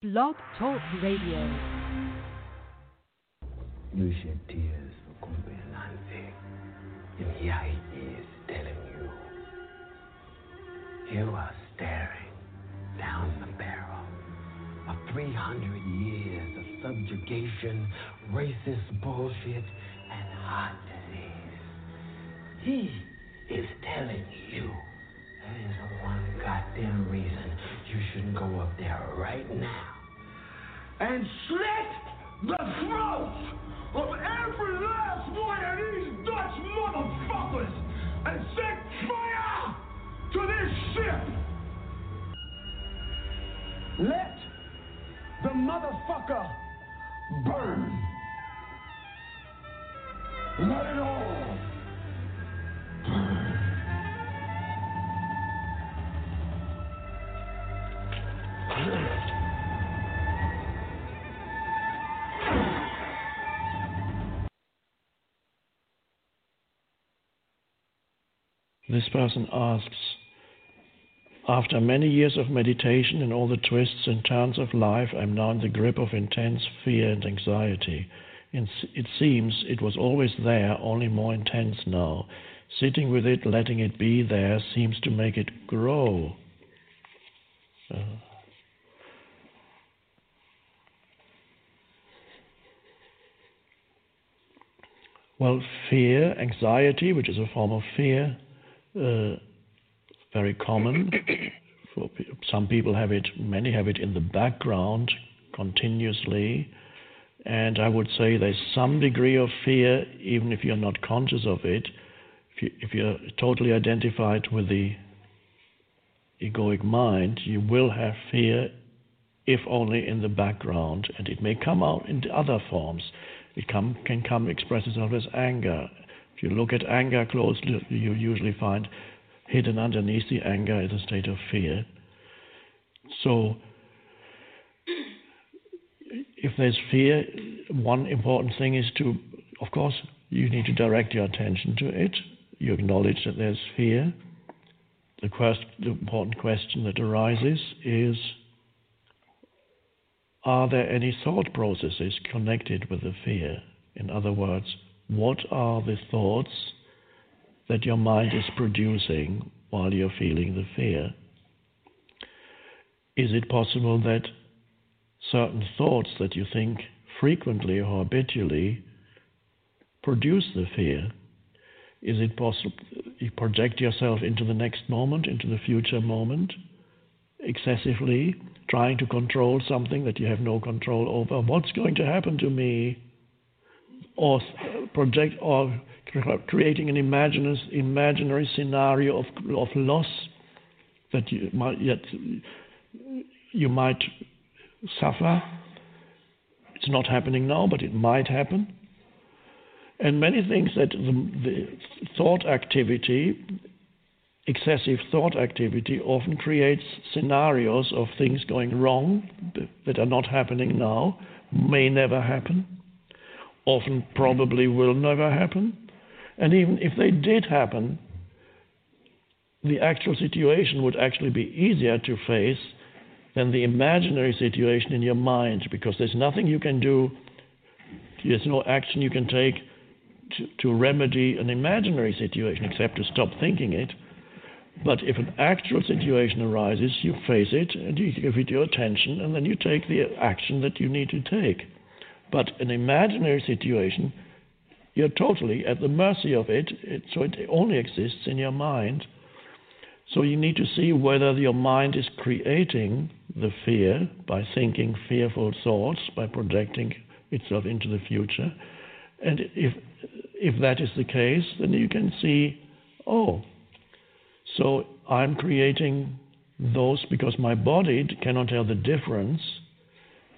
Blog Talk Radio. You shed tears for Kumbe and here he is telling you. You are staring down the barrel of 300 years of subjugation, racist bullshit, and heart disease. He is telling you there is one goddamn reason you shouldn't go up there right now and slit the throats of every last one of these Dutch motherfuckers and set fire to this ship. Let the motherfucker burn. Let it all This person asks, after many years of meditation and all the twists and turns of life, I'm now in the grip of intense fear and anxiety. It seems it was always there, only more intense now. Sitting with it, letting it be there, seems to make it grow. Uh, well, fear, anxiety, which is a form of fear, Uh, very common. For some people have it, many have it in the background continuously. And I would say there's some degree of fear, even if you're not conscious of it. If, you, if you're totally identified with the egoic mind, you will have fear, if only in the background, and it may come out in other forms. It come, can come express itself as anger. If you look at anger closely, you usually find hidden underneath the anger is a state of fear. So, if there's fear, one important thing is to, of course, you need to direct your attention to it. You acknowledge that there's fear. The, quest, the important question that arises is Are there any thought processes connected with the fear? In other words, what are the thoughts that your mind is producing while you're feeling the fear? Is it possible that certain thoughts that you think frequently or habitually produce the fear? Is it possible you project yourself into the next moment, into the future moment, excessively, trying to control something that you have no control over? What's going to happen to me? Or project or creating an imaginary, imaginary scenario of, of loss that you might yet you might suffer. It's not happening now, but it might happen. And many things that the, the thought activity, excessive thought activity, often creates scenarios of things going wrong that are not happening now, may never happen, often probably will never happen. And even if they did happen, the actual situation would actually be easier to face than the imaginary situation in your mind because there's nothing you can do, there's no action you can take to, to remedy an imaginary situation except to stop thinking it. But if an actual situation arises, you face it and you give it your attention and then you take the action that you need to take. But an imaginary situation, you're totally at the mercy of it, it so it only exists in your mind. So you need to see whether your mind is creating the fear by thinking fearful thoughts, by projecting itself into the future. And if, if that is the case, then you can see, oh, so I'm creating those because my body cannot tell the difference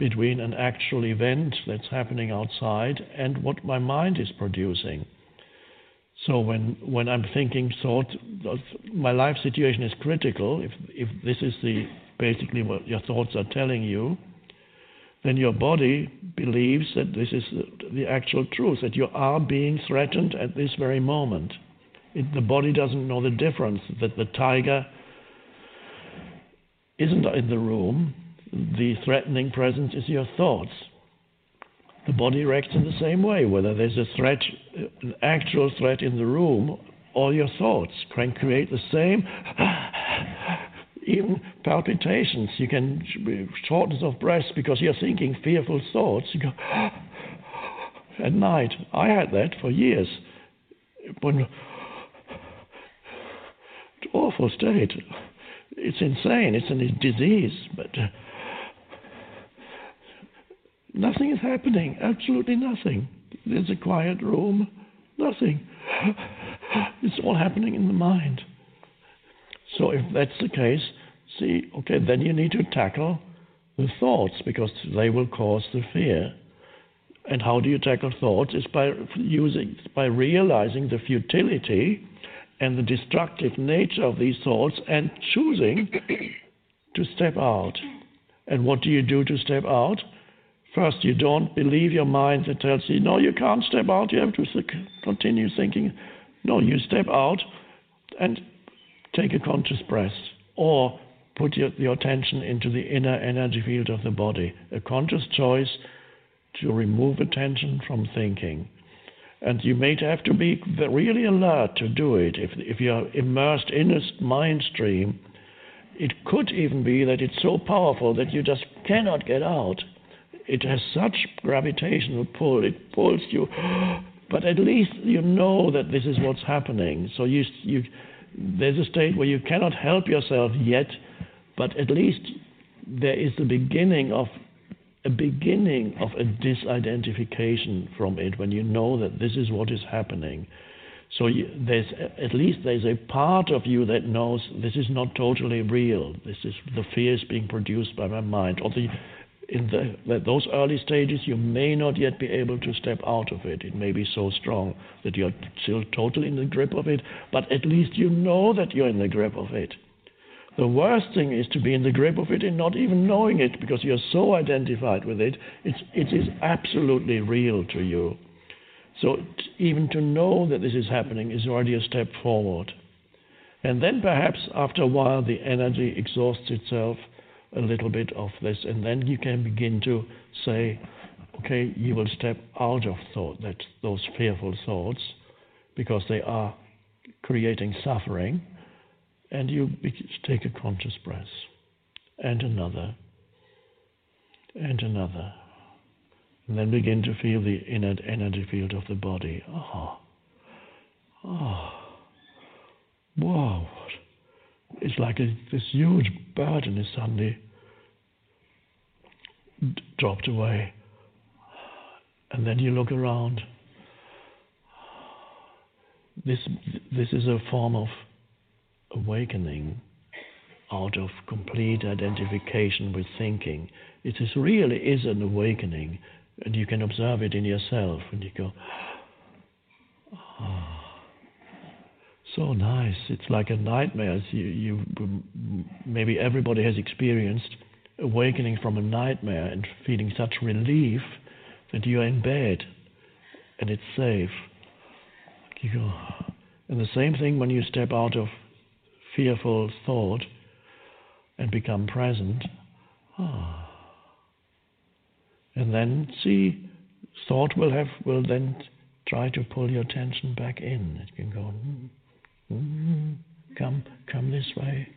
between an actual event that's happening outside and what my mind is producing. So when, when I'm thinking thought, my life situation is critical, if, if this is the basically what your thoughts are telling you, then your body believes that this is the, actual truth, that you are being threatened at this very moment. It, the body doesn't know the difference, that the tiger isn't in the room, the threatening presence is your thoughts. The body reacts in the same way, whether there's a threat, an actual threat in the room, or your thoughts can create the same, even palpitations. You can shortness of breath because you're thinking fearful thoughts. You go at night. I had that for years. When awful state. It's insane. It's a disease, but. Uh, Nothing is happening, absolutely nothing. There's a quiet room, nothing. It's all happening in the mind. So if that's the case, see, okay, then you need to tackle the thoughts because they will cause the fear. And how do you tackle thoughts? Is by using, by realizing the futility and the destructive nature of these thoughts and choosing to step out. And what do you do to step out? First, you don't believe your mind that tells you, no, you can't step out, you have to continue thinking. No, you step out and take a conscious breath, or put your, your attention into the inner energy field of the body. A conscious choice to remove attention from thinking. And you may have to be really alert to do it. If, if you're immersed in a mind stream, it could even be that it's so powerful that you just cannot get out it has such gravitational pull, it pulls you. But at least you know that this is what's happening. So you, you, there's a state where you cannot help yourself yet, but at least there is the beginning of a beginning of a disidentification from it when you know that this is what is happening. So you, there's at least there's a part of you that knows this is not totally real. This is the fear is being produced by my mind, or the in the, those early stages, you may not yet be able to step out of it. It may be so strong that you're still totally in the grip of it, but at least you know that you're in the grip of it. The worst thing is to be in the grip of it and not even knowing it because you're so identified with it. It's, it is absolutely real to you. So, even to know that this is happening is already a step forward. And then perhaps after a while, the energy exhausts itself a little bit of this, and then you can begin to say, okay, you will step out of thought, that those fearful thoughts, because they are creating suffering, and you take a conscious breath, and another, and another, and then begin to feel the inner energy field of the body. Oh, oh, wow. It's like a, this huge burden is suddenly dropped away. And then you look around. This, this is a form of awakening out of complete identification with thinking. It is really is an awakening, and you can observe it in yourself, and you go, oh so nice. It's like a nightmare. You, you, maybe everybody has experienced awakening from a nightmare and feeling such relief that you are in bed and it's safe. You go, and the same thing when you step out of fearful thought and become present. Ah. And then see, thought will have will then try to pull your attention back in. It can go. Mm, come, come this way.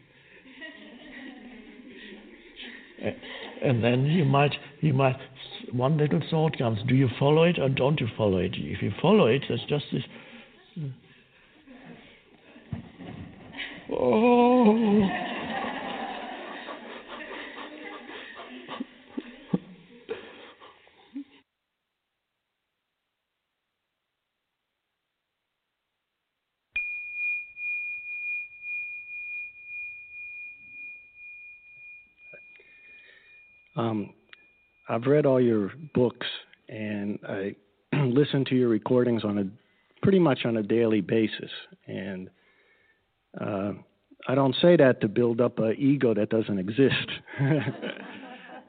and then you might, you might, one little thought comes: Do you follow it or don't you follow it? If you follow it, there's just this. Oh. Um, I've read all your books and I listen to your recordings on a pretty much on a daily basis. And uh, I don't say that to build up an ego that doesn't exist.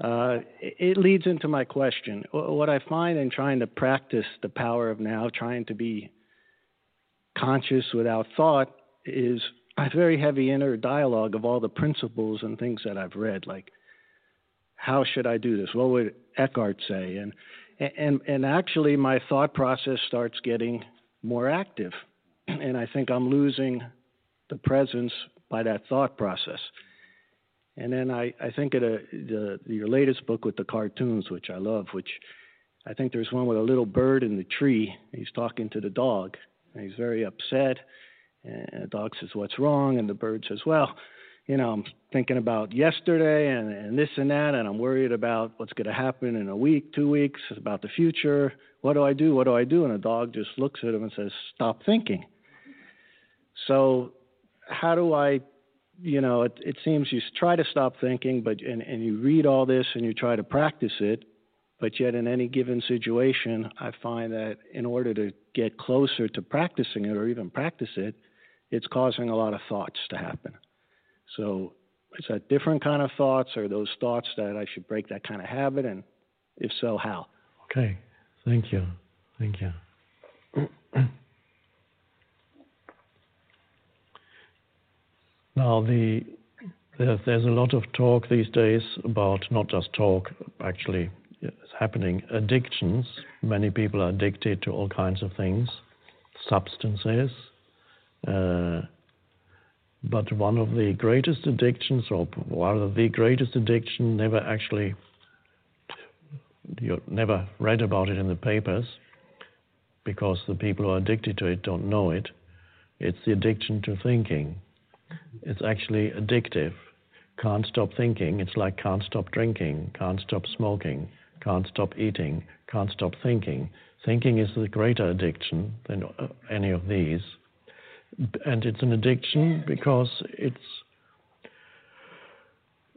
uh, it leads into my question. What I find in trying to practice the power of now, trying to be conscious without thought, is a very heavy inner dialogue of all the principles and things that I've read, like how should I do this? What would Eckhart say? And and and actually, my thought process starts getting more active, and I think I'm losing the presence by that thought process. And then I, I think at the, the your latest book with the cartoons, which I love, which I think there's one with a little bird in the tree. He's talking to the dog, and he's very upset. And the dog says, "What's wrong?" And the bird says, "Well, you know, I'm thinking about yesterday and, and this and that, and I'm worried about what's going to happen in a week, two weeks, about the future. What do I do? What do I do?" And the dog just looks at him and says, "Stop thinking." So, how do I you know, it, it seems you try to stop thinking, but and, and you read all this and you try to practice it, but yet in any given situation, I find that in order to get closer to practicing it or even practice it, it's causing a lot of thoughts to happen. So, is that different kind of thoughts, or those thoughts that I should break that kind of habit, and if so, how? Okay, thank you, thank you. Now, the, there's, there's a lot of talk these days about not just talk, actually, it's happening addictions. Many people are addicted to all kinds of things, substances. Uh, but one of the greatest addictions, or rather the greatest addiction, never actually, you never read about it in the papers because the people who are addicted to it don't know it. It's the addiction to thinking. It's actually addictive. Can't stop thinking. It's like can't stop drinking, can't stop smoking, can't stop eating, can't stop thinking. Thinking is the greater addiction than uh, any of these. And it's an addiction because it's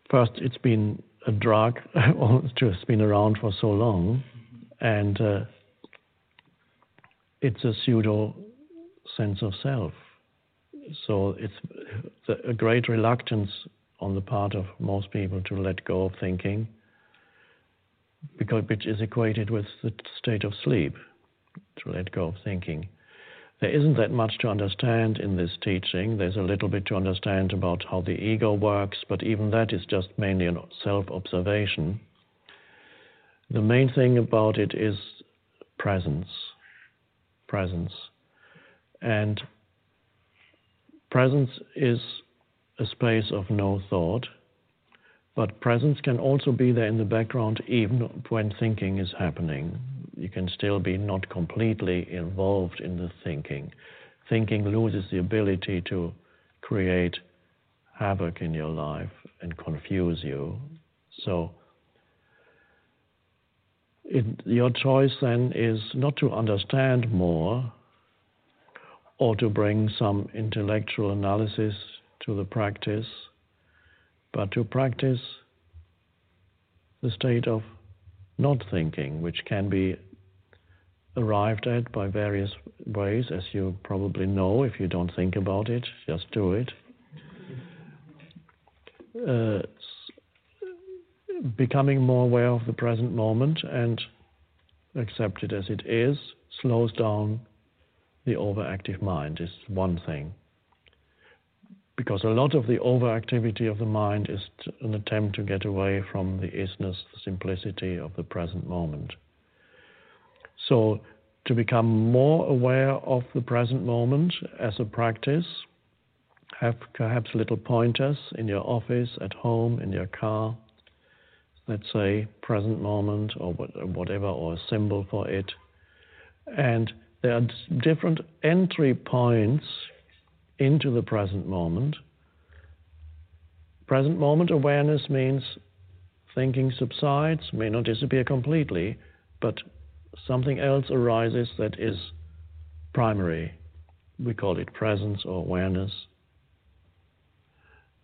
first, it's been a drug, it's been around for so long, and uh, it's a pseudo sense of self so it's a great reluctance on the part of most people to let go of thinking, because which is equated with the state of sleep, to let go of thinking. There isn't that much to understand in this teaching. There's a little bit to understand about how the ego works, but even that is just mainly a self observation. The main thing about it is presence. Presence. And Presence is a space of no thought, but presence can also be there in the background even when thinking is happening. You can still be not completely involved in the thinking. Thinking loses the ability to create havoc in your life and confuse you. So, it, your choice then is not to understand more, or to bring some intellectual analysis to the practice, but to practice the state of not thinking, which can be arrived at by various ways, as you probably know if you don't think about it, just do it. Uh, becoming more aware of the present moment and accept it as it is slows down the overactive mind is one thing. Because a lot of the overactivity of the mind is an attempt to get away from the isness, the simplicity of the present moment. So, to become more aware of the present moment as a practice, have perhaps little pointers in your office, at home, in your car. Let's say present moment or whatever, or a symbol for it. And there are different entry points into the present moment. Present moment awareness means thinking subsides, may not disappear completely, but something else arises that is primary. We call it presence or awareness.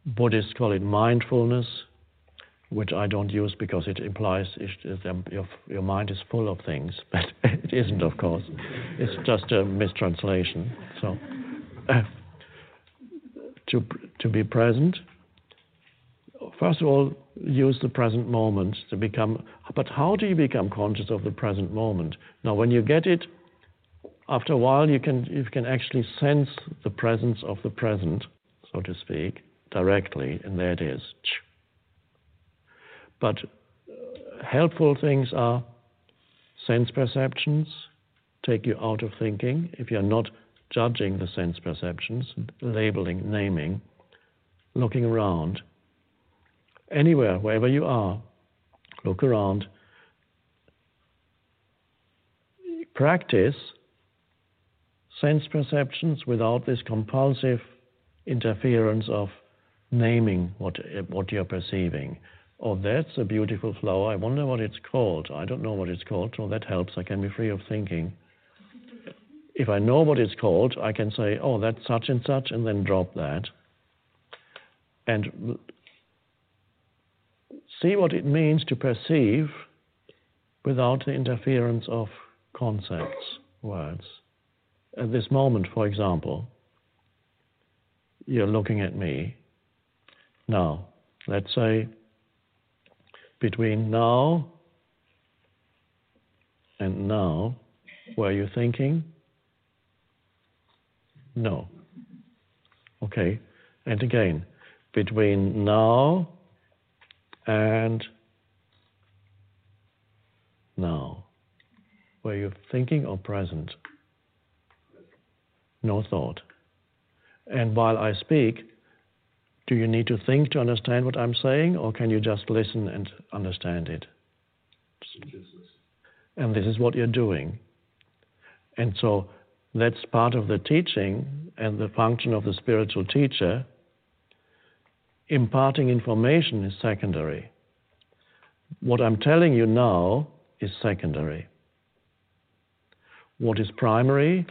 Buddhists call it mindfulness which I don't use because it implies your, your mind is full of things, but it isn't, of course. It's just a mistranslation. So, uh, to, to be present, first of all, use the present moment to become. But how do you become conscious of the present moment? Now, when you get it, after a while, you can you can actually sense the presence of the present, so to speak, directly, and there it is. But uh, helpful things are sense perceptions, take you out of thinking. If you're not judging the sense perceptions, labeling, naming, looking around, anywhere, wherever you are, look around. Practice sense perceptions without this compulsive interference of naming what, what you're perceiving. Oh, that's a beautiful flower. I wonder what it's called. I don't know what it's called, so that helps. I can be free of thinking. If I know what it's called, I can say, oh, that's such and such, and then drop that. And see what it means to perceive without the interference of concepts, words. At this moment, for example, you're looking at me. Now, let's say between now and now, were you thinking? No. Okay. And again, between now and now, were you thinking or present? No thought. And while I speak, do you need to think to understand what I'm saying, or can you just listen and understand it? And this is what you're doing. And so that's part of the teaching and the function of the spiritual teacher. Imparting information is secondary. What I'm telling you now is secondary. What is primary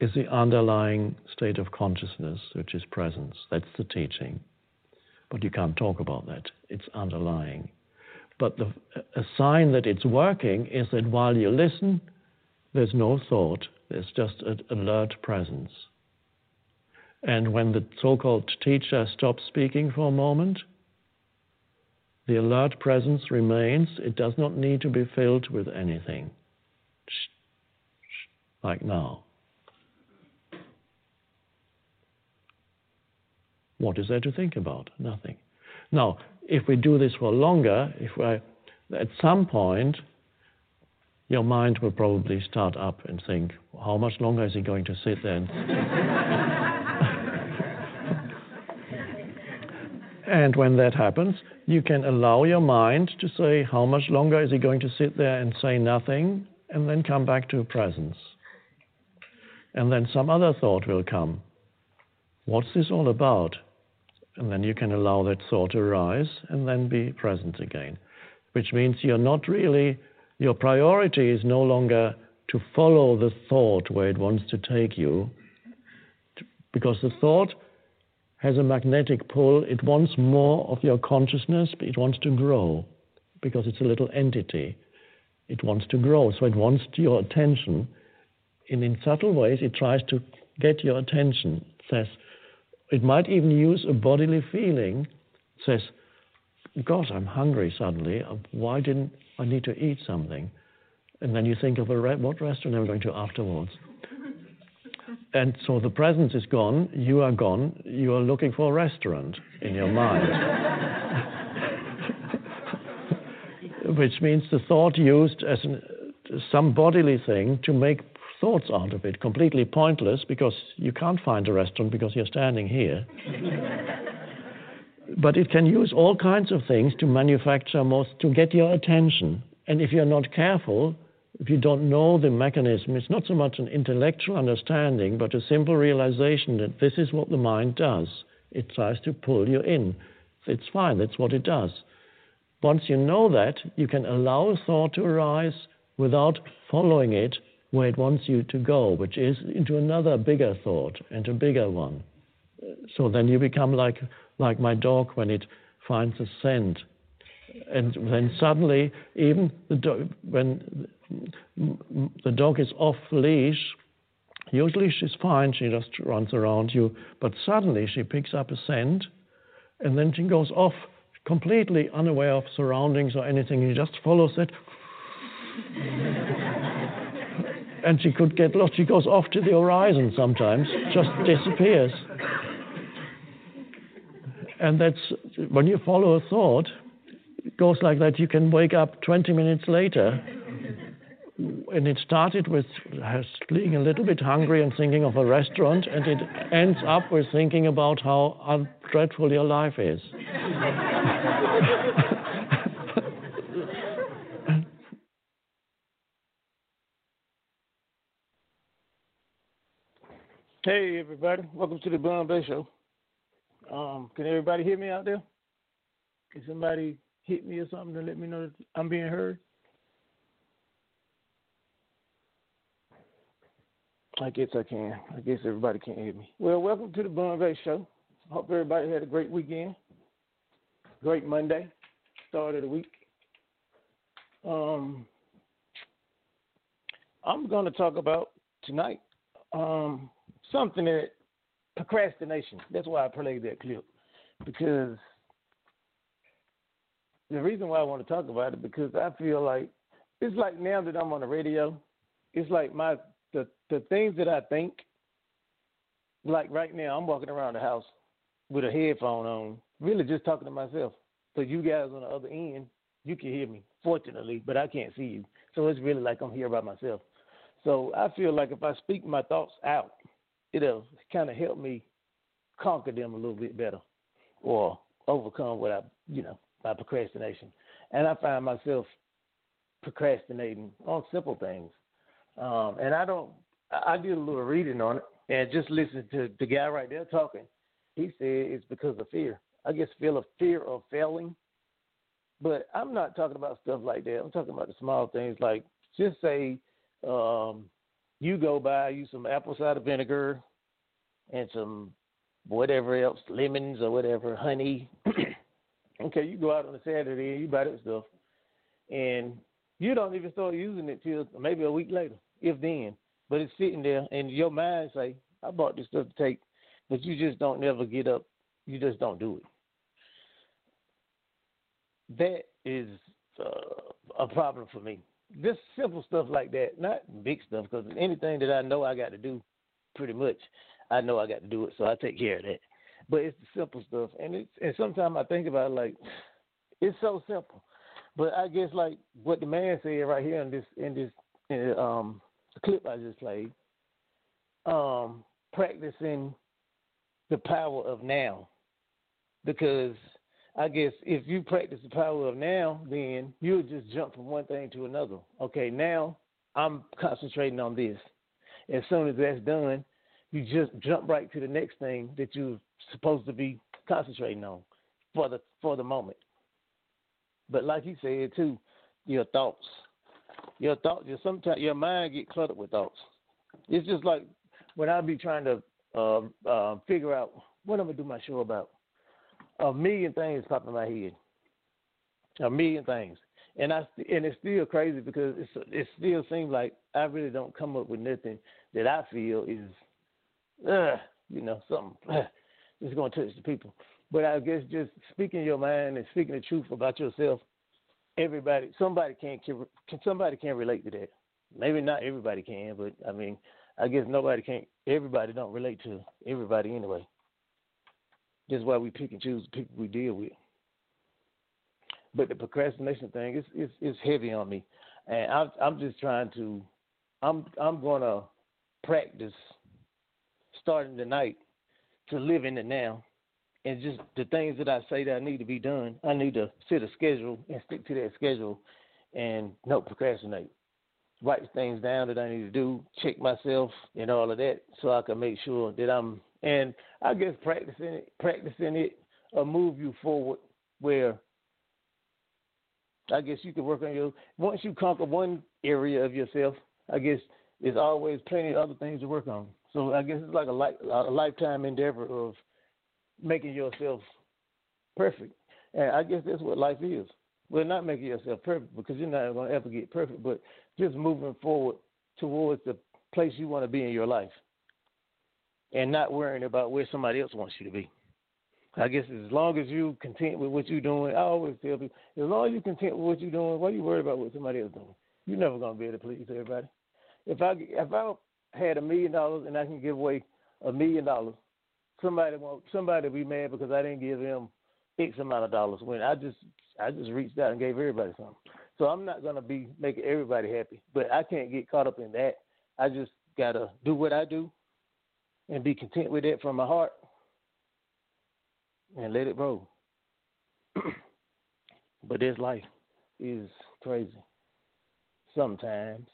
is the underlying state of consciousness, which is presence. That's the teaching. But you can't talk about that. It's underlying. But the, a sign that it's working is that while you listen, there's no thought, there's just an alert presence. And when the so called teacher stops speaking for a moment, the alert presence remains. It does not need to be filled with anything. Like now. What is there to think about? Nothing. Now, if we do this for longer, if I, at some point, your mind will probably start up and think, how much longer is he going to sit there? And, when that happens, you can allow your mind to say, how much longer is he going to sit there and say nothing, and then come back to presence. And then some other thought will come. What's this all about? And then you can allow that thought to arise and then be present again, which means you're not really, your priority is no longer to follow the thought where it wants to take you, because the thought has a magnetic pull. It wants more of your consciousness, but it wants to grow because it's a little entity. It wants to grow, so it wants your attention. And in subtle ways, it tries to get your attention. It says, it might even use a bodily feeling. It says, "God, I'm hungry suddenly. Uh, why didn't I need to eat something?" And then you think of a re- what restaurant am I going to afterwards? And so the presence is gone. You are gone. You are looking for a restaurant in your mind. Which means the thought used as an, some bodily thing to make thoughts out of it. Completely pointless because you can't find a restaurant because you're standing here. but it can use all kinds of things to manufacture most, to get your attention. And if you're not careful, if you don't know the mechanism, it's not so much an intellectual understanding, but a simple realization that this is what the mind does. It tries to pull you in. It's fine, that's what it does. Once you know that, you can allow a thought to arise without following it where it wants you to go, which is into another bigger thought and a bigger one. So then you become like, like my dog when it finds a scent. And then suddenly, even the when the dog is off leash, usually she's fine, she just runs around you, but suddenly she picks up a scent and then she goes off completely unaware of surroundings or anything. She just follows it and she could get lost. She goes off to the horizon sometimes, just disappears. And that's when you follow a thought, it goes like that. You can wake up 20 minutes later, and it started with being a little bit hungry and thinking of a restaurant, and it ends up with thinking about how dreadful your life is. Hey everybody, welcome to the Bunn Bey Show. Um, can everybody hear me out there? Can somebody hit me or something to let me know that I'm being heard? I guess I can. I guess everybody can hear me. Well, welcome to the Bunn Bey Show. Hope everybody had a great weekend. Great Monday, start of the week. Um, I'm going to talk about tonight um, something that procrastination. That's why I played that clip because the reason why I want to talk about it because I feel like it's like now that I'm on the radio, it's like my the the things that I think. Like right now, I'm walking around the house with a headphone on, really just talking to myself. So you guys on the other end, you can hear me, fortunately, but I can't see you. So it's really like I'm here by myself. So I feel like if I speak my thoughts out, it'll kind of help me conquer them a little bit better or overcome what I, you know, my procrastination. And I find myself procrastinating on simple things. Um, and I don't, I did a little reading on it and just listen to the guy right there talking. He said it's because of fear. I guess feel a fear of failing. But I'm not talking about stuff like that. I'm talking about the small things like just say um, you go buy you some apple cider vinegar and some whatever else, lemons or whatever, honey. okay, you go out on a Saturday and you buy that stuff, and you don't even start using it till maybe a week later, if then. But it's sitting there, and your mind say, "I bought this stuff to take," but you just don't never get up. You just don't do it. That is uh, a problem for me just simple stuff like that, not big stuff, because anything that I know I got to do, pretty much, I know I got to do it, so I take care of that. But it's the simple stuff, and it's and sometimes I think about it like it's so simple, but I guess like what the man said right here in this in this in, um clip I just played, um, practicing the power of now, because I guess if you practice the power of now, then you'll just jump from one thing to another. Okay, now I'm concentrating on this. As soon as that's done, you just jump right to the next thing that you're supposed to be concentrating on for the for the moment. But like you said too, your thoughts, your thoughts, your sometimes your mind get cluttered with thoughts. It's just like when I be trying to uh, uh, figure out what I'm gonna do my show about a million things pop in my head. A million things. And I and it's still crazy because it's it still seems like I really don't come up with nothing that I feel is uh, you know, something uh, that's gonna touch the people. But I guess just speaking your mind and speaking the truth about yourself, everybody somebody can't can somebody can't relate to that. Maybe not everybody can, but I mean I guess nobody can't. everybody don't relate to everybody anyway. That's why we pick and choose the people we deal with. But the procrastination thing is is is heavy on me, and I'm I'm just trying to, I'm I'm gonna practice starting tonight to live in it now, and just the things that I say that I need to be done. I need to set a schedule and stick to that schedule, and no procrastinate. Write things down that I need to do, check myself, and all of that, so I can make sure that I'm and I guess practicing it, practicing it, will move you forward. Where I guess you can work on your once you conquer one area of yourself. I guess there's always plenty of other things to work on. So I guess it's like a, life, a lifetime endeavor of making yourself perfect. And I guess that's what life is. Well, not making yourself perfect because you're not going to ever get perfect, but just moving forward towards the place you want to be in your life and not worrying about where somebody else wants you to be. I guess as long as you're content with what you're doing, I always tell people, as long as you're content with what you're doing, why are you worried about what somebody else doing? You're never gonna be able to please everybody. If I if I had a million dollars and I can give away a million dollars, somebody won't somebody will be mad because I didn't give them X amount of dollars when I just I just reached out and gave everybody something. So I'm not gonna be making everybody happy, but I can't get caught up in that. I just gotta do what I do and be content with it from my heart and let it roll. but this life is crazy sometimes.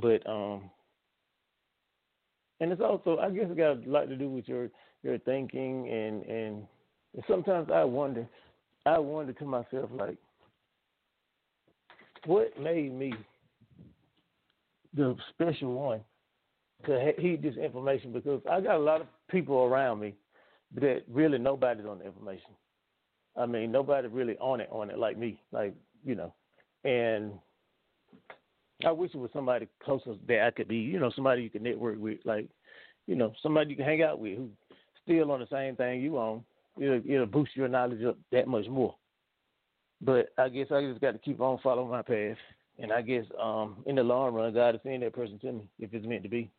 But um and it's also I guess it got a lot to do with your your thinking and and sometimes I wonder I wonder to myself like what made me the special one to heed this information because I got a lot of people around me that really nobody's on the information. I mean, nobody really on it on it like me, like you know, and I wish it was somebody closer that I could be, you know, somebody you can network with, like, you know, somebody you can hang out with who still on the same thing you on. It'll, it'll boost your knowledge up that much more. But I guess I just got to keep on following my path, and I guess um in the long run, God is sending that person to me if it's meant to be.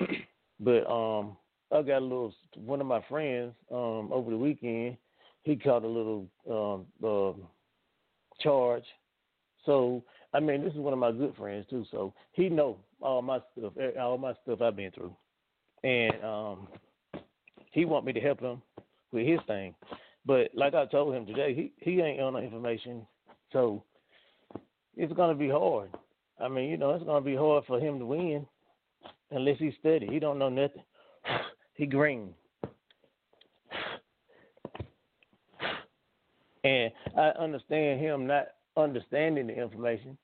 but um, I got a little one of my friends um over the weekend. He caught a little um uh, charge. So I mean, this is one of my good friends too. So he know all my stuff, eh, all my stuff I've been through, and um, he want me to help him with his thing. But like I told him today, he he ain't on the information, so it's gonna be hard. I mean, you know, it's gonna be hard for him to win unless he study. He don't know nothing. he green. And I understand him not understanding the information.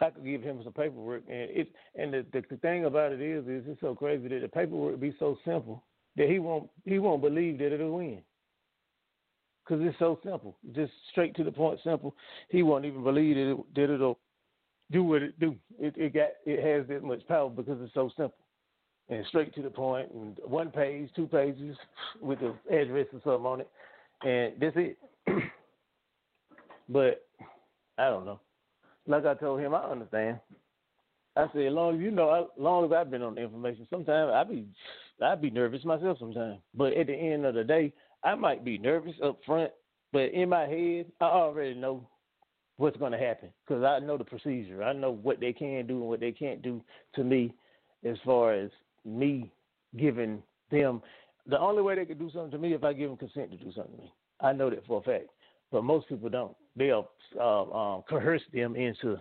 I could give him some paperwork, and it and the, the thing about it is, is it's so crazy that the paperwork be so simple that he won't he won't believe that it'll win. Cause it's so simple, just straight to the point, simple. He won't even believe that, it, that it'll do what it do. It, it got it has that much power because it's so simple and straight to the point, and one page, two pages with the address or something on it, and that's it. but I don't know. Like I told him, I understand. I said, as long as you know, as long as I've been on the information, sometimes I be, I be nervous myself sometimes. But at the end of the day, I might be nervous up front, but in my head, I already know what's going to happen because I know the procedure. I know what they can do and what they can't do to me, as far as me giving them. The only way they could do something to me if I give them consent to do something to me. I know that for a fact, but most people don't. They'll uh, um, coerce them into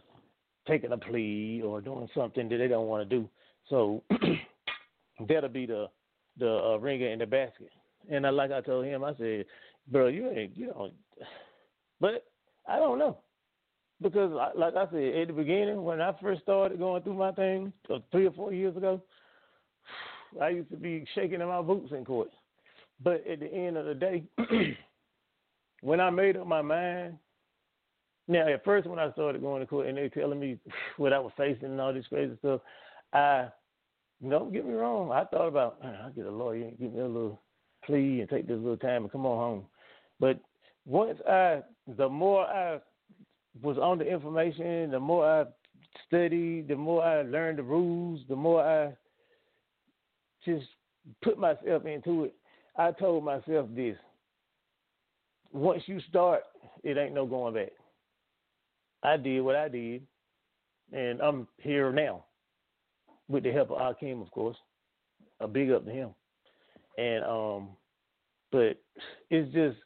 taking a plea or doing something that they don't want to do. So that'll be the the uh, ringer in the basket. And I, like I told him, I said, "Bro, you ain't, you know." But I don't know because, like I said at the beginning, when I first started going through my thing, uh, three or four years ago, I used to be shaking in my boots in court. But at the end of the day, when I made up my mind, now at first when I started going to court and they telling me what I was facing and all this crazy stuff, I don't get me wrong, I thought about I'll get a lawyer and give me a little plea and take this little time and come on home. But once I the more I was on the information, the more I studied, the more I learned the rules, the more I just put myself into it. I told myself this. Once you start, it ain't no going back. I did what I did, and I'm here now with the help of Akeem, of course. A big up to him. And um, but it's just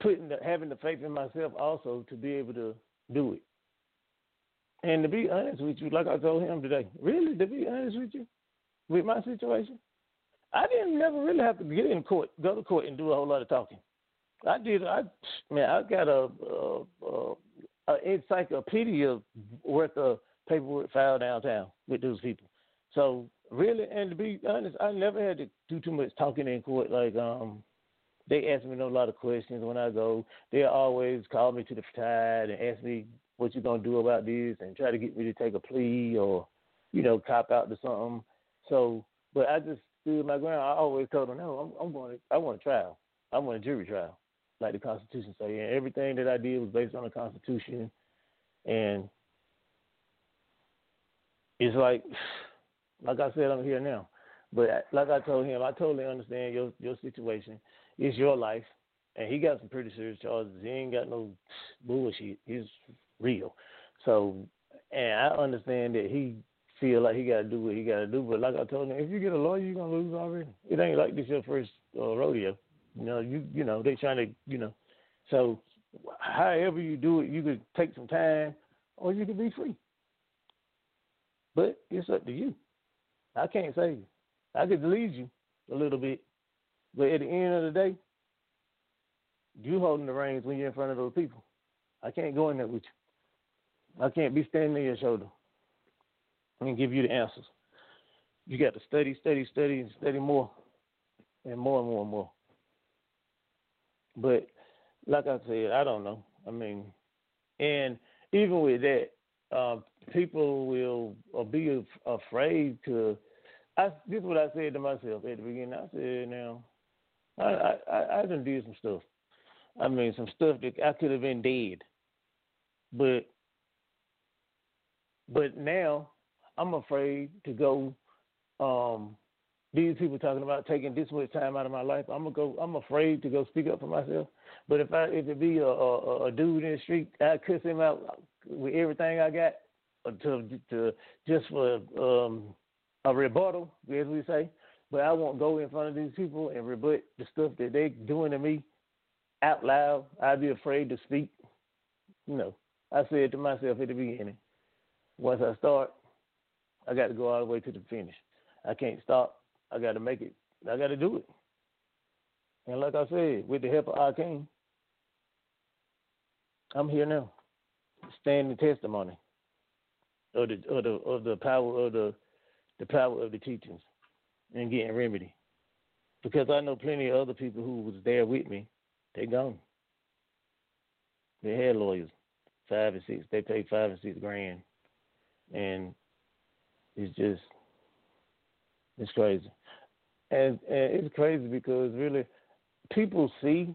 putting the, having the faith in myself also to be able to do it. And to be honest with you, like I told him today, really to be honest with you, with my situation, I didn't never really have to get in court, go to court, and do a whole lot of talking. I did. I man, I got a, a, a, a encyclopedia worth of paperwork filed downtown with those people. So really, and to be honest, I never had to do too much talking in court. Like um, they ask me a lot of questions when I go. They always call me to the side and ask me what you gonna do about this, and try to get me to take a plea or, you know, cop out to something. So, but I just stood my ground. I always told them, no, I'm, I'm going. To, I want a trial. I want a jury trial, like the Constitution say. And everything that I did was based on the Constitution, and it's like, like I said, I'm here now. But like I told him, I totally understand your your situation. It's your life, and he got some pretty serious charges. He ain't got no bullshit. He's real. So, and I understand that he feel like he got to do what he got to do. But like I told him, if you get a lawyer, you're gonna lose already. It ain't like this your first uh, rodeo. You know, you you know they trying to you know. So, however you do it, you could take some time, or you could be free. But it's up to you. I can't you. I could lead you a little bit, but at the end of the day, you holding the reins when you're in front of those people. I can't go in there with you. I can't be standing on your shoulder and give you the answers. You got to study, study, study, and study more, and more and more and more. But like I said, I don't know. I mean, and even with that, uh, people will uh, be afraid to. I, this is what I said to myself at the beginning. I said, now, I I, I, I done did some stuff. I mean, some stuff that I could have been dead, but but now I'm afraid to go. Um, these people talking about taking this much time out of my life. I'm gonna go. I'm afraid to go speak up for myself. But if I if it be a, a, a dude in the street, I cuss him out with everything I got to to just for um, a rebuttal, as we say. But I won't go in front of these people and rebut the stuff that they doing to me out loud. I'd be afraid to speak. You know, I said to myself at the beginning, once I start, I got to go all the way to the finish. I can't stop. I got to make it. I got to do it. And like I said, with the help of Akeem, I'm here now, standing testimony of the of the of the power of the the power of the teachings and getting remedy. Because I know plenty of other people who was there with me, they gone. They had lawyers, five and six. They paid five and six grand, and it's just it's crazy, and and it's crazy because really people see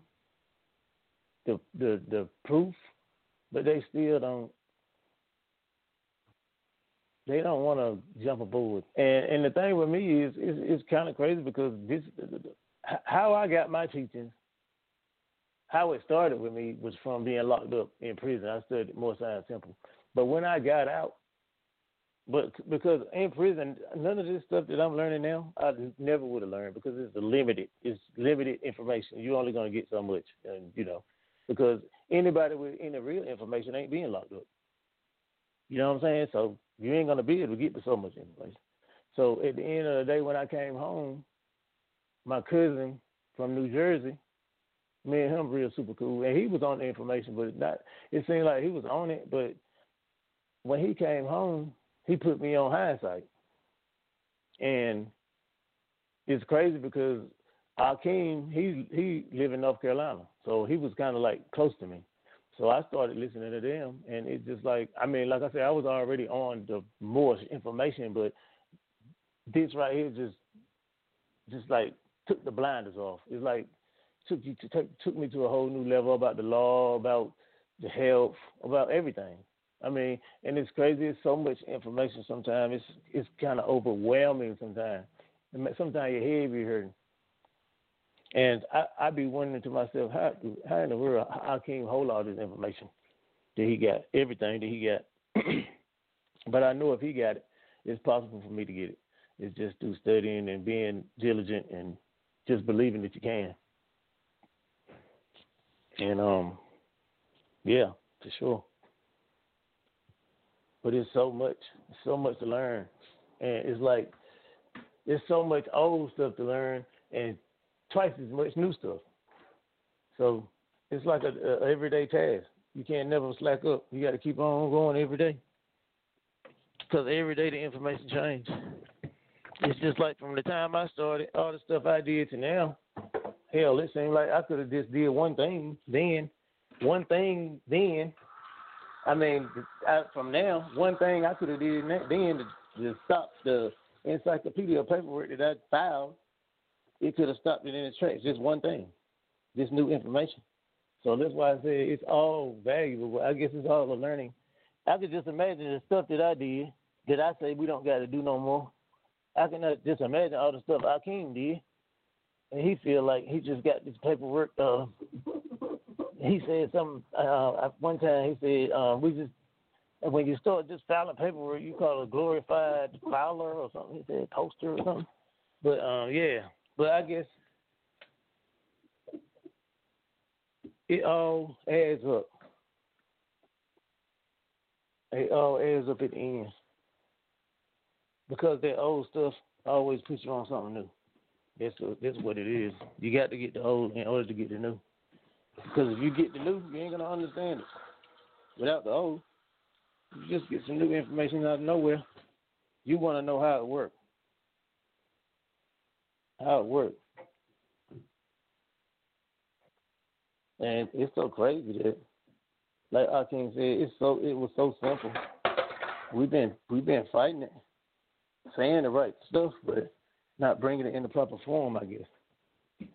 the the the proof, but they still don't they don't want to jump aboard. And and the thing with me is is it's kind of crazy because this how I got my teachings, how it started with me was from being locked up in prison. I studied Moorish Science Temple, but when I got out, but because in prison, none of this stuff that I'm learning now, I never would have learned because it's limited. It's limited information. You're only going to get so much, and you know, because anybody with any real information ain't being locked up. You know what I'm saying? So you ain't going to be able to get to so much information. So at the end of the day, when I came home, my cousin from New Jersey, me and him real super cool, and he was on the information, but not. It seemed like he was on it, but when he came home he put me on hindsight. And it's crazy because Akeem, he he lived in North Carolina, so he was kind of like close to me. So I started listening to them, and it's just like I mean, like I said, I was already on the more information, but this right here just just like took the blinders off. It's like took you to took me to a whole new level about the law, about the health, about everything. I mean, and it's crazy. It's so much information. Sometimes it's it's kind of overwhelming. Sometimes, sometimes your head be hurting. And I I be wondering to myself how how in the world how can hold all this information that he got everything that he got. but I know if he got it, it's possible for me to get it. It's just through studying and being diligent and just believing that you can. And um, yeah, for sure but it's so much, so much to learn, and it's like there's so much old stuff to learn and twice as much new stuff. So it's like a, a everyday task. You can't never slack up. You got to keep on going every day because every day the information changes. It's just like from the time I started, all the stuff I did to now. Hell, it seemed like I could have just did one thing then, one thing then, I mean, I, from now, one thing I could have did then to, to stop the encyclopedia paperwork that I filed, it could have stopped it in its tracks. Just one thing, this new information. So that's why I say it's all valuable. I guess it's all a learning. I could just imagine the stuff that I did that I say we don't got to do no more. I can just imagine all the stuff Akeem did. and he feel like he just got this paperwork. Uh, he said something uh, one time. He said uh, we just when you start just filing paperwork, you call it a glorified filer or something. He said poster or something. But um, yeah, but I guess it all adds up. It all adds up at the end because that old stuff always puts you on something new. That's that's what it is. You got to get the old in order to get the new. Because if you get the new, you ain't gonna understand it. Without the old, you just get some new information out of nowhere. You want to know how it works. How it works. And it's so crazy that, like Akeem said, it's so it was so simple. We've been we've been fighting it, saying the right stuff, but not bringing it in the proper form, I guess.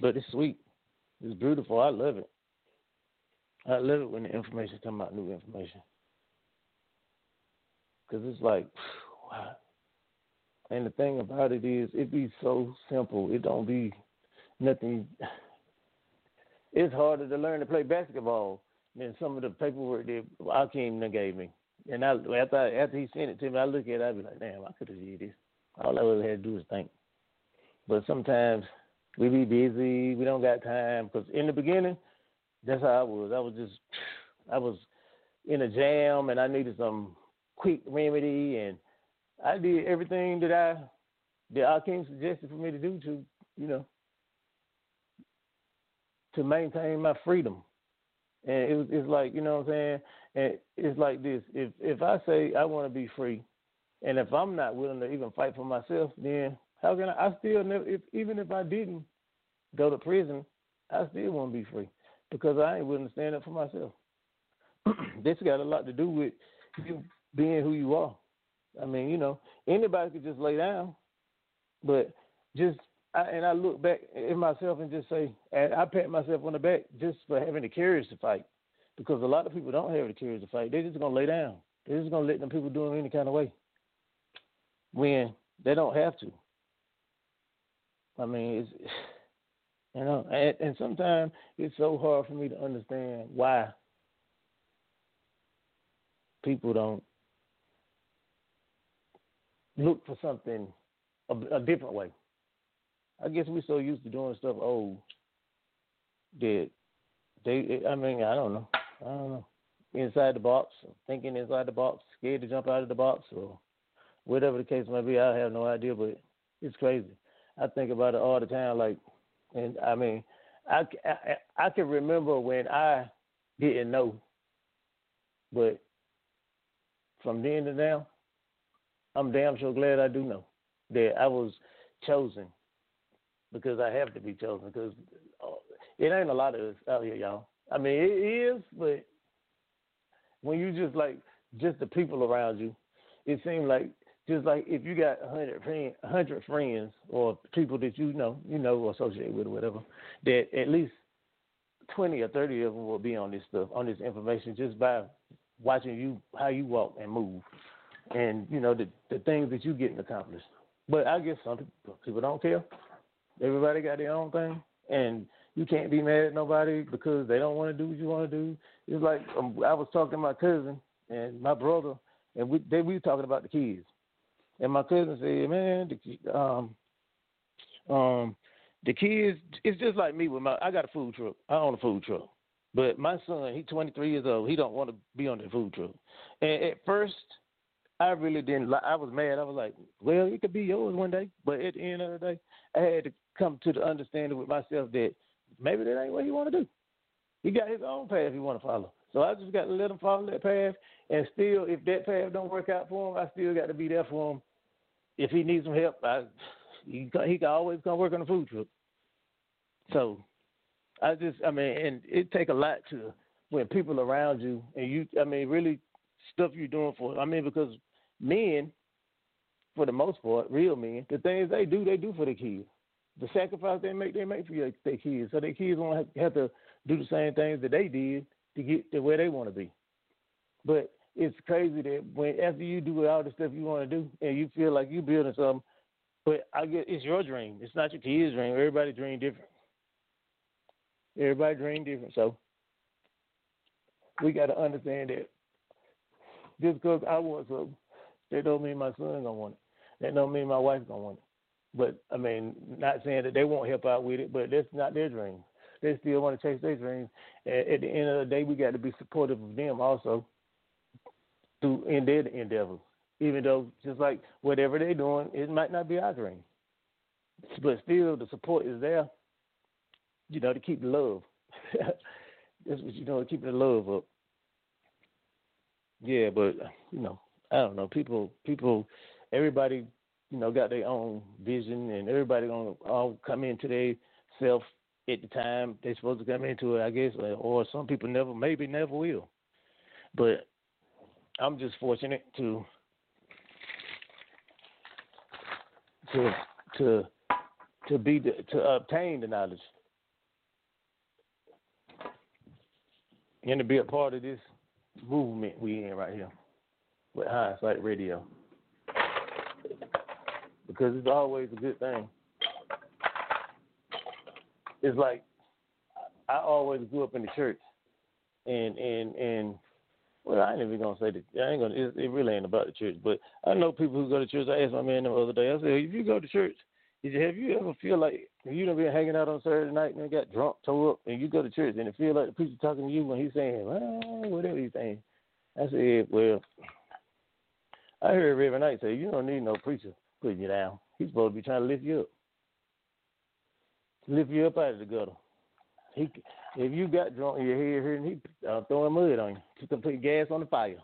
But it's sweet. It's beautiful. I love it. I love it when the information come out, new information. Because it's like, wow. And the thing about it is, it be so simple. It don't be nothing. It's harder to learn to play basketball than some of the paperwork that Akeem gave me. And I, after after he sent it to me, I look at it, I be like, damn, I could have did this. All I really had to do is think. But sometimes we be busy, we don't got time. Because in the beginning, that's how I was. I was just, I was in a jam, and I needed some quick remedy, and I did everything that I, that Akeem suggested for me to do to, you know, to maintain my freedom. And it was, it's like, you know what I'm saying? And it's like this: if if I say I want to be free, and if I'm not willing to even fight for myself, then how can I? I still never, if even if I didn't go to prison, I still want to be free because I ain't willing to stand up for myself. this got a lot to do with you being who you are. I mean, you know, anybody could just lay down, but just I, and I look back at myself and just say, and I pat myself on the back just for having the courage to fight, because a lot of people don't have the courage to fight. They're just gonna lay down. They're just gonna let them people do it any kind of way when they don't have to. I mean, it's you know, and, and sometimes it's so hard for me to understand why people don't look for something a, a different way. I guess we're so used to doing stuff old that they. I mean, I don't know. I don't know. Inside the box, thinking inside the box, scared to jump out of the box, or whatever the case may be, I have no idea, but it's crazy. I think about it all the time. Like, and I mean, I, I, I can remember when I didn't know, but from then to now, I'm damn sure glad I do know that I was chosen because I have to be chosen because uh, it ain't a lot of us out here, y'all. I mean, it is, but when you just like just the people around you, it seems like just like if you got hundred friends, hundred friends or people that you know, you know, or associate with or whatever, that at least twenty or thirty of them will be on this stuff, on this information, just by watching you how you walk and move, and you know the the things that you getting accomplished. But I guess some people, people don't care. Everybody got their own thing, and you can't be mad at nobody because they don't want to do what you want to do. It's like um, I was talking to my cousin and my brother, and we they we were talking about the kids and my cousin said, "Man, the, um, um, the kids, it's just like me with my. I got a food truck. I own a food truck, but my son, he's 23 years old. He don't want to be on the food truck. And at first, I really didn't. like I was mad. I was like, well, it could be yours one day. But at the end of the day, I had to come to the understanding with myself that maybe that ain't what he want to do. He got his own path he want to follow. So I just got to let him follow that path. And still, if that path don't work out for him, I still got to be there for him if he needs some help, I, he he can always come work on the food truck. So I just, I mean, and it take a lot to when people around you and you, I mean, really stuff you're doing for. I mean, because men, for the most part, real men, the things they do, they do for the kids. The sacrifice they make, they make for their, their kids. So their kids won't have, have to do the same things that they did to get to where they want to be. But it's crazy that when after you do all the stuff you want to do and you feel like you're building something, But I get it's your dream. It's not your kid's dream. Everybody dream different. Everybody dream different. So we got to understand that just because I want something, that don't mean my son gonna want it. That don't mean my wife gonna want it. But I mean, not saying that they won't help out with it, but that's not their dream. They still want to chase their dreams. And at the end of the day, we got to be supportive of them also through in their endeavors. Even though, just like whatever they're doing, it might not be our dream, but still the support is there. You know, to keep the love. that's what you know, to keep the love up. Yeah, but you know, I don't know. People, people, everybody, you know, got their own vision, and everybody gonna all come into their self at the time they're supposed to come into it, I guess, or some people never, maybe never will. But I'm just fortunate to to to to be the, to obtain the knowledge and to be a part of this movement we in right here with High hindsight radio because it's always a good thing. It's like I always grew up in the church, and and and well, I ain't even gonna say that. I ain't gonna. It, it really ain't about the church, but I know people who go to church. I asked my man the other day. I said, if you go to church, did you have you ever feel like you done been hanging out on Saturday night and got drunk, tore up, and you go to church and it feel like the preacher talking to you when he's saying, well, whatever he's saying. I said, well, I heard every night say, you don't need no preacher putting you down. He's supposed to be trying to lift you up, lift you up out of the gutter. He, if you got drunk in your head here and he uh, throwing mud on you, just to put gas on the fire.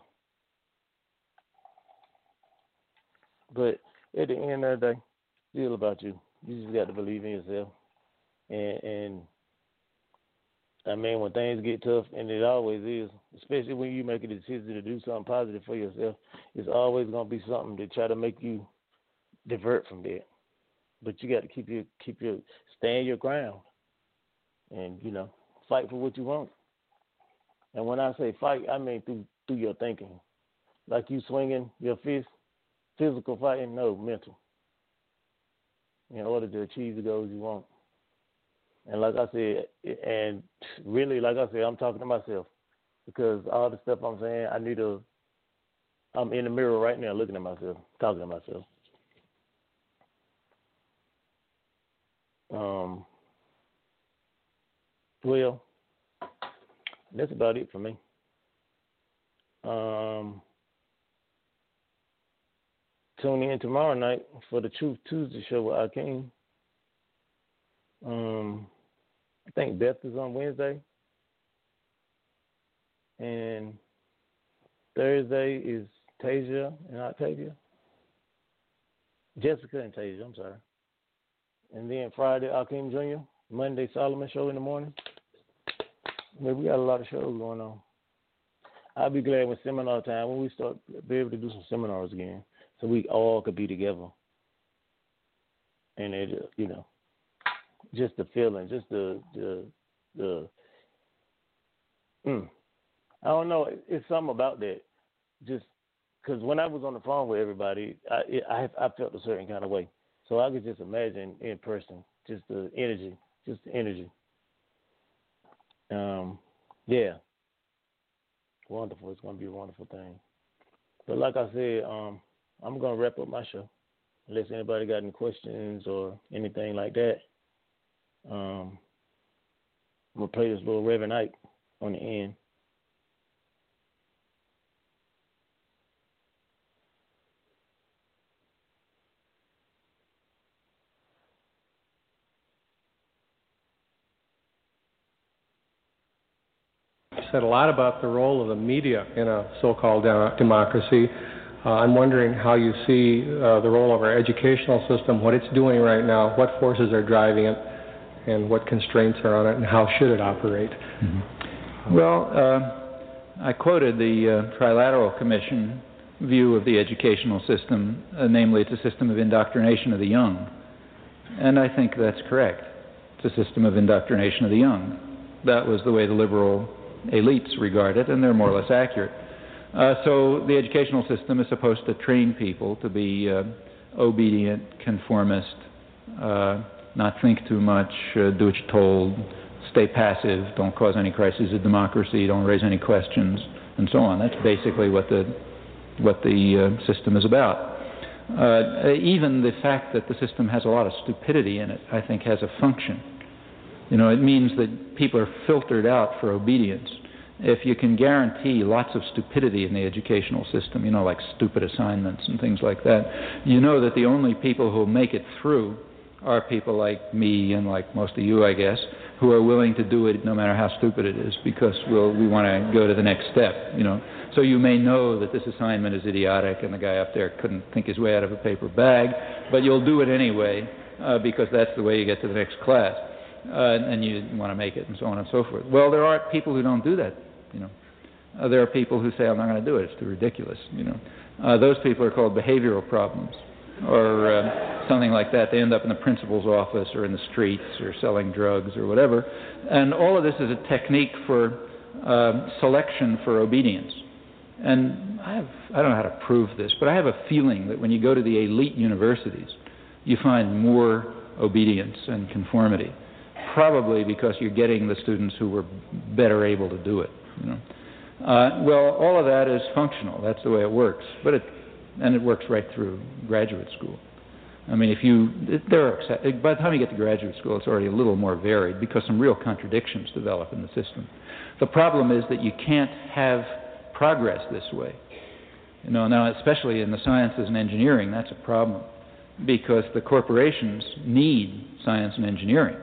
But at the end of the day, still about you. You just got to believe in yourself, and and I mean when things get tough, and it always is, especially when you make a decision to do something positive for yourself, it's always gonna be something to try to make you divert from that. But you got to keep your keep your stand your ground, and you know fight for what you want. And when I say fight, I mean through through your thinking, like you swinging your fist, physical fighting, no mental in order to achieve the goals you want. And like I said, and really, like I said, I'm talking to myself because all the stuff I'm saying, I need to. I'm in the mirror right now, looking at myself, talking to myself. Um. Well, that's about it for me. Um tune in tomorrow night for the Truth Tuesday show with Akeem. Um, I think Beth is on Wednesday. And Thursday is Tasia and Octavia. Jessica and Tasia, I'm sorry. And then Friday, Akeem Jr. Monday, Solomon show in the morning. I mean, we got a lot of shows going on. I'll be glad when seminar time, when we start be able to do some seminars again so we all could be together. And it, you know, just the feeling, just the the the. Mm, I don't know. It's something about that. Just because when I was on the phone with everybody, I it, I I felt a certain kind of way. So I could just imagine in person, just the energy, just the energy. Um, yeah, wonderful. It's gonna be a wonderful thing. But like I said, um, I'm gonna wrap up my show. Unless anybody got any questions or anything like that. Um, I'm gonna play this little Reverend Ike on the end. Said a lot about the role of the media in a so-called democracy. Uh, I'm wondering how you see uh, the role of our educational system, what it's doing right now, what forces are driving it, and what constraints are on it, and how should it operate. Mm-hmm. Well, uh, I quoted the uh, Trilateral Commission view of the educational system, uh, namely, it's a system of indoctrination of the young. And I think that's correct. It's a system of indoctrination of the young. That was the way the liberal elites regard it, and they're more or less accurate. Uh, so the educational system is supposed to train people to be uh, obedient, conformist, uh, not think too much, uh, do what you're told, stay passive, don't cause any crises of democracy, don't raise any questions, and so on. That's basically what the what the uh, system is about. Uh, even the fact that the system has a lot of stupidity in it, I think, has a function. You know, it means that people are filtered out for obedience. If you can guarantee lots of stupidity in the educational system, you know, like stupid assignments and things like that, you know that the only people who make it through are people like me and like most of you, I guess, who are willing to do it no matter how stupid it is because we'll, we want to go to the next step, you know. So you may know that this assignment is idiotic and the guy up there couldn't think his way out of a paper bag, but you'll do it anyway uh, because that's the way you get to the next class. Uh, and you want to make it and so on and so forth. Well, there are people who don't do that, you know. Uh, there are people who say, I'm not going to do it, it's too ridiculous, you know. Uh, those people are called behavioral problems or uh, something like that. They end up in the principal's office or in the streets or selling drugs or whatever. And all of this is a technique for uh, selection for obedience. And I, have, I don't know how to prove this, but I have a feeling that when you go to the elite universities, you find more obedience and conformity, probably because you're getting the students who were better able to do it. You know? Uh, well, all of that is functional. That's the way it works. But it and it works right through graduate school. I mean, if you there are by the time you get to graduate school, it's already a little more varied because some real contradictions develop in the system. The problem is that you can't have progress this way. You know, now especially in the sciences and engineering, that's a problem because the corporations need science and engineering.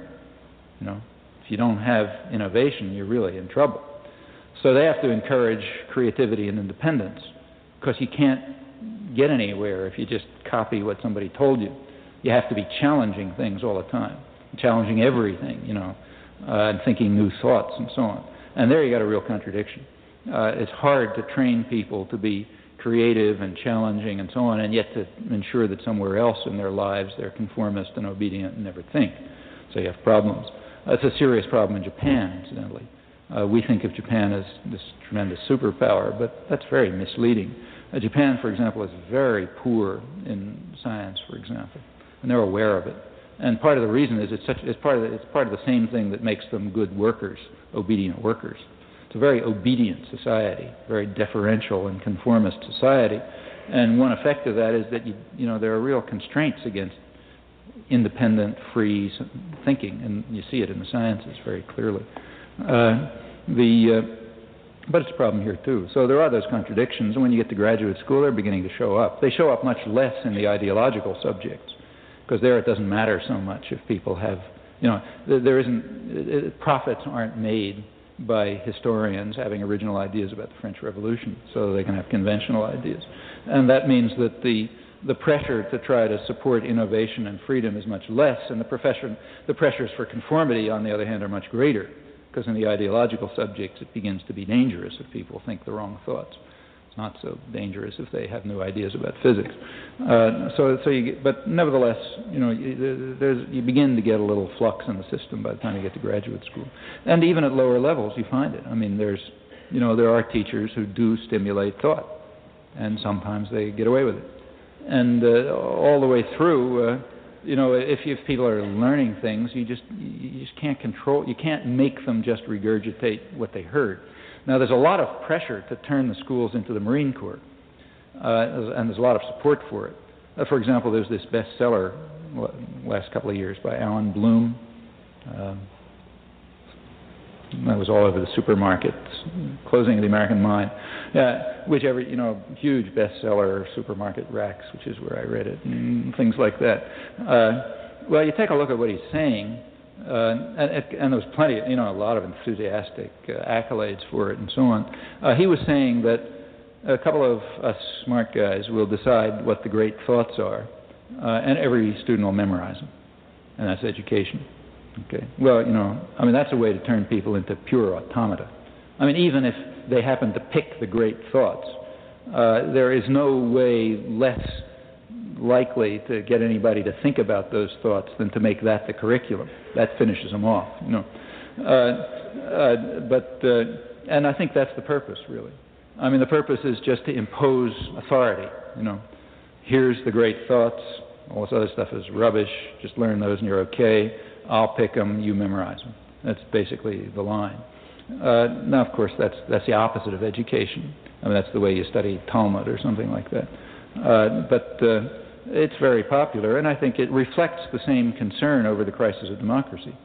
You know, if you don't have innovation, you're really in trouble. So they have to encourage creativity and independence because you can't get anywhere if you just copy what somebody told you. You have to be challenging things all the time, challenging everything, you know, uh, and thinking new thoughts and so on. And there you got a real contradiction. Uh, it's hard to train people to be creative and challenging and so on, and yet to ensure that somewhere else in their lives they're conformist and obedient and never think. So you have problems. It's a serious problem in Japan, incidentally. Uh, we think of Japan as this tremendous superpower, but that's very misleading. Uh, Japan, for example, is very poor in science, for example, and they're aware of it. And part of the reason is it's, such, it's, part, of the, it's part of the same thing that makes them good workers, obedient workers. It's a very obedient society, very deferential and conformist society. And one effect of that is that you, you know there are real constraints against independent, free thinking, and you see it in the sciences very clearly. Uh, the uh, but it's a problem here too. So there are those contradictions, and when you get to graduate school, they're beginning to show up. They show up much less in the ideological subjects, because there it doesn't matter so much if people have, you know, there isn't profits aren't made by historians having original ideas about the French Revolution, so they can have conventional ideas, and that means that the the pressure to try to support innovation and freedom is much less, and the profession, the pressures for conformity, on the other hand, are much greater because in the ideological subjects it begins to be dangerous if people think the wrong thoughts. It's not so dangerous if they have new ideas about physics. Uh, so, so you but nevertheless, you know, you, you begin to get a little flux in the system by the time you get to graduate school, and even at lower levels you find it. I mean, there's, you know, there are teachers who do stimulate thought, and sometimes they get away with it, and uh, all the way through. Uh, you know, if, if people are learning things, you just you just can't control. You can't make them just regurgitate what they heard. Now, there's a lot of pressure to turn the schools into the Marine Corps, uh, and there's a lot of support for it. Uh, for example, there's this bestseller last couple of years by Allan Bloom. Um, that was all over the supermarkets, closing of the American mind. Which every you know huge bestseller, supermarket racks, which is where I read it, and things like that. Uh, well, you take a look at what he's saying, uh, and, and there was plenty, you know, a lot of enthusiastic uh, accolades for it and so on. Uh, he was saying that a couple of us smart guys will decide what the great thoughts are, uh, and every student will memorize them, and that's education. Okay. Well, you know, I mean, that's a way to turn people into pure automata. I mean, even if they happen to pick the great thoughts, uh, there is no way less likely to get anybody to think about those thoughts than to make that the curriculum. That finishes them off, you know. Uh, uh, but uh, and I think that's the purpose, really. I mean, the purpose is just to impose authority, you know. here's the great thoughts. All this other stuff is rubbish. Just learn those and you're okay. I'll pick them. You memorize them. That's basically the line. Uh, now, of course, that's that's the opposite of education. I mean, that's the way you study Talmud or something like that. Uh, but uh, it's very popular, and I think it reflects the same concern over the crisis of democracy.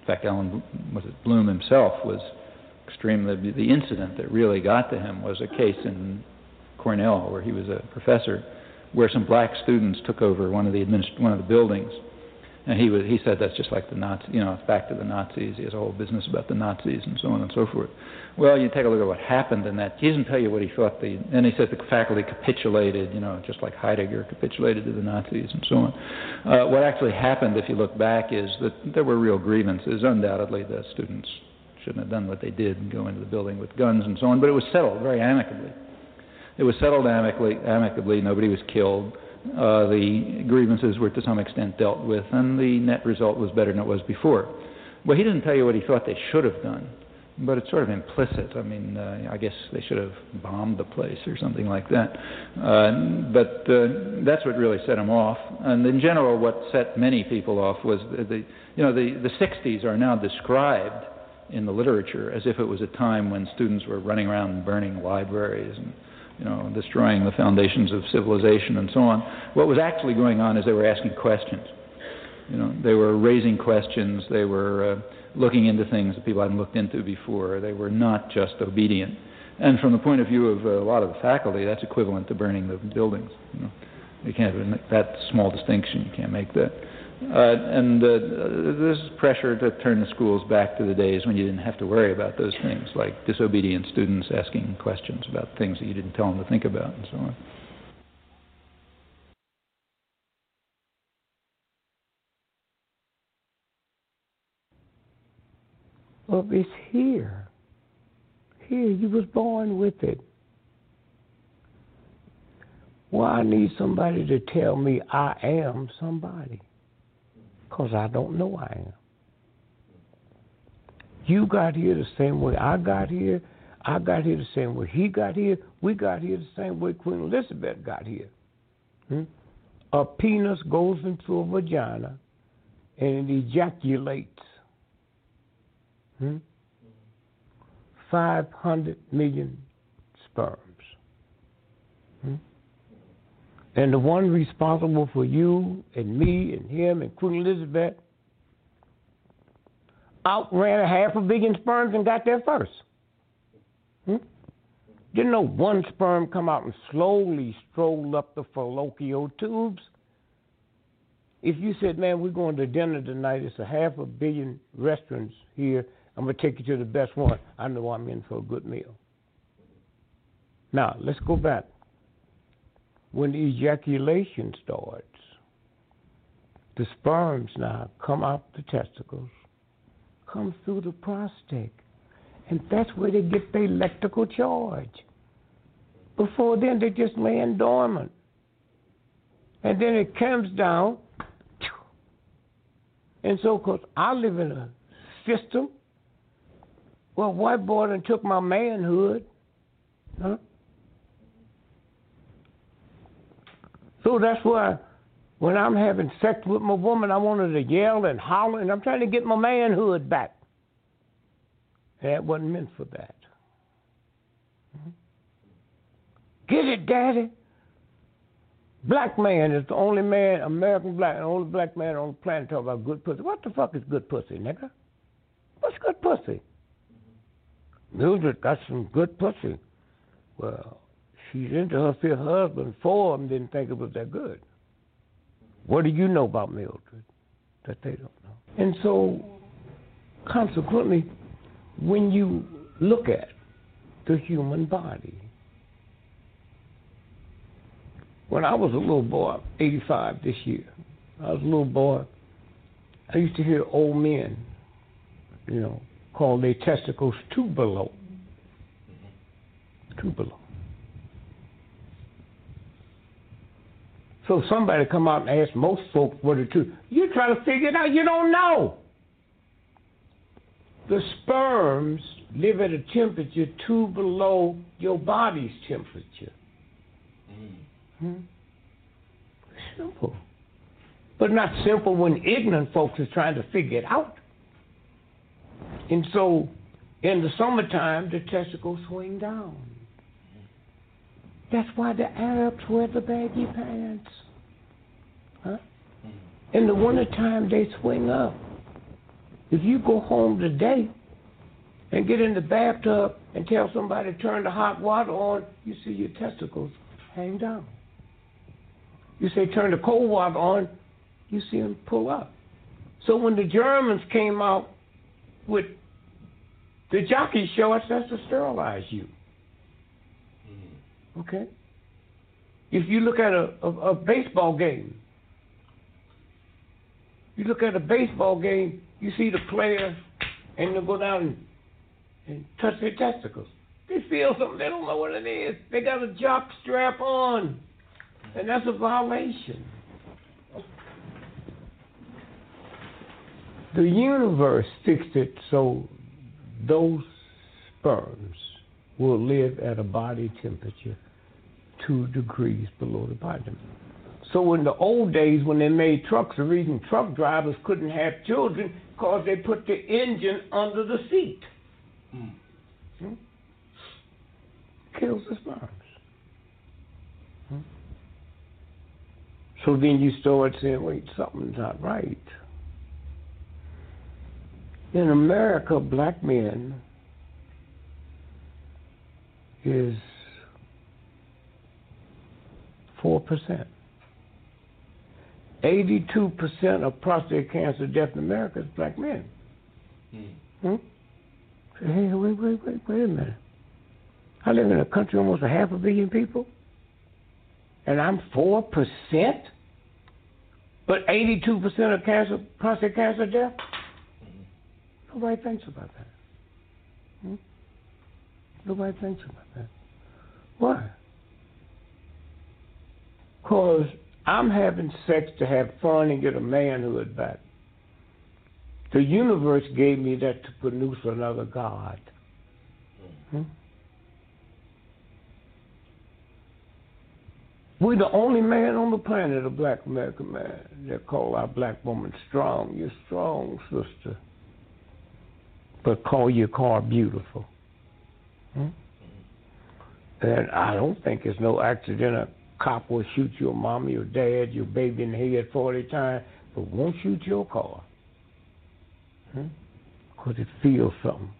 In fact, Allan was it Bloom himself was extremely. The incident that really got to him was a case in Cornell where he was a professor, where some black students took over one of the administ- one of the buildings and he was, he said that's just like the Nazi, you know, back to the Nazis. He has a whole business about the Nazis and so on and so forth. Well, you take a look at what happened in that. He doesn't tell you what he thought the, and he said the faculty capitulated, you know, just like Heidegger capitulated to the Nazis and so on. Uh, what actually happened, if you look back, is that there were real grievances. Undoubtedly, the students shouldn't have done what they did and go into the building with guns and so on, but it was settled very amicably. It was settled amicably. Amicably, nobody was killed uh, the grievances were to some extent dealt with, and the net result was better than it was before. Well, he didn't tell you what he thought they should have done, but it's sort of implicit. I mean, uh, I guess they should have bombed the place or something like that. Uh, but uh, that's what really set him off. And in general, what set many people off was the, the you know, the, the 60s are now described in the literature as if it was a time when students were running around burning libraries and you know, destroying the foundations of civilization and so on. What was actually going on is they were asking questions. You know, they were raising questions. They were uh, looking into things that people hadn't looked into before. They were not just obedient. And from the point of view of a lot of the faculty, that's equivalent to burning the buildings. You know, you can't make that small distinction. You can't make that. Uh, and uh, there's pressure to turn the schools back to the days when you didn't have to worry about those things, like disobedient students asking questions about things that you didn't tell them to think about, and so on. Well, it's here. Here, you was born with it. Well, I need somebody to tell me I am somebody because I don't know I am. You got here the same way I got here. I got here the same way he got here. We got here the same way Queen Elizabeth got here. Hmm? A penis goes into a vagina and it ejaculates. Hmm? 500 million sperms. Hmm? And the one responsible for you and me and him and Queen Elizabeth outran a half a billion sperms and got there first. Hmm? Didn't know one sperm come out and slowly stroll up the fallopian tubes. If you said, man, we're going to dinner tonight, it's a half a billion restaurants here, I'm going to take you to the best one, I know I'm in for a good meal. Now, let's go back when the ejaculation starts, the sperms now come out the testicles, come through the prostate, and that's where they get their electrical charge. Before then, they're just laying dormant. And then it comes down. And so, because I live in a system, well, white boy took my manhood. Huh? So that's why when I'm having sex with my woman, I wanted to yell and holler, and I'm trying to get my manhood back. That wasn't meant for that. Get it, Daddy. Black man is the only man, American black, the only black man on the planet talk about good pussy. What the fuck is good pussy, nigga? What's good pussy? Mildred got some good pussy. Well, she's into her fifth husband. Four of them didn't think it was that good. What do you know about Mildred that they don't know? And so, consequently, when you look at the human body, when I was a little boy, 85 this year, I was a little boy, I used to hear old men, you know, call their testicles tubalo. Tubalo. So somebody come out and ask most folks what the truth. You try to figure it out. You don't know. The sperms live at a temperature two below your body's temperature. Mm. Hmm? simple. But not simple when ignorant folks is trying to figure it out. And so in the summertime, the testicles swing down. That's why the Arabs wear the baggy pants. Huh? Mm-hmm. In the wintertime, they swing up. If you go home today and get in the bathtub and tell somebody to turn the hot water on, you see your testicles hang down. You say turn the cold water on, you see them pull up. So when the Germans came out with the jockey show, us that's to sterilize you. Okay? If you look at a, a, a baseball game, you look at a baseball game, you see the player and they go down and, and touch their testicles. They feel something, they don't know what it is. They got a jock strap on. And that's a violation. The universe fixed it so those sperms will live at a body temperature two degrees below the bottom. So in the old days when they made trucks, the reason truck drivers couldn't have children because they put the engine under the seat. Mm. Hmm? Kills the sperms. Hmm? So then you start saying, wait, something's not right. In America, black men is 4%. 82% of prostate cancer death in America is black men. Hmm. Hmm? Hey, wait, wait, wait, wait a minute. I live in a country almost a half a billion people, and I'm 4%? But 82% of cancer, prostate cancer death? Mm-hmm. Nobody thinks about that. Hmm? Nobody thinks about that. Why? Because I'm having sex to have fun and get a manhood back. The universe gave me that to produce another God. Hmm? We're the only man on the planet, a black American man. They call our black woman strong. You're strong, sister. But call your car beautiful. Hmm? And I don't think it's no accident cop will shoot your mama, your dad, your baby in the head 40 times, but won't shoot your car. Because hmm? it feels something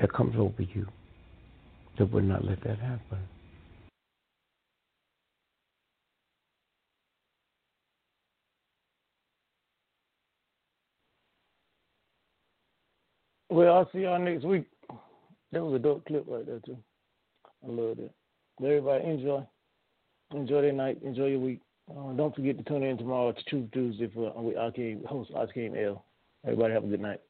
that comes over you that would not let that happen. Well, I'll see y'all next week. That was a dope clip right there, too. I love it. Everybody enjoy enjoy their night, enjoy your week. Uh, don't forget to tune in tomorrow to Truth Tuesday for uh, with Akeem host Akeem El. Everybody have a good night.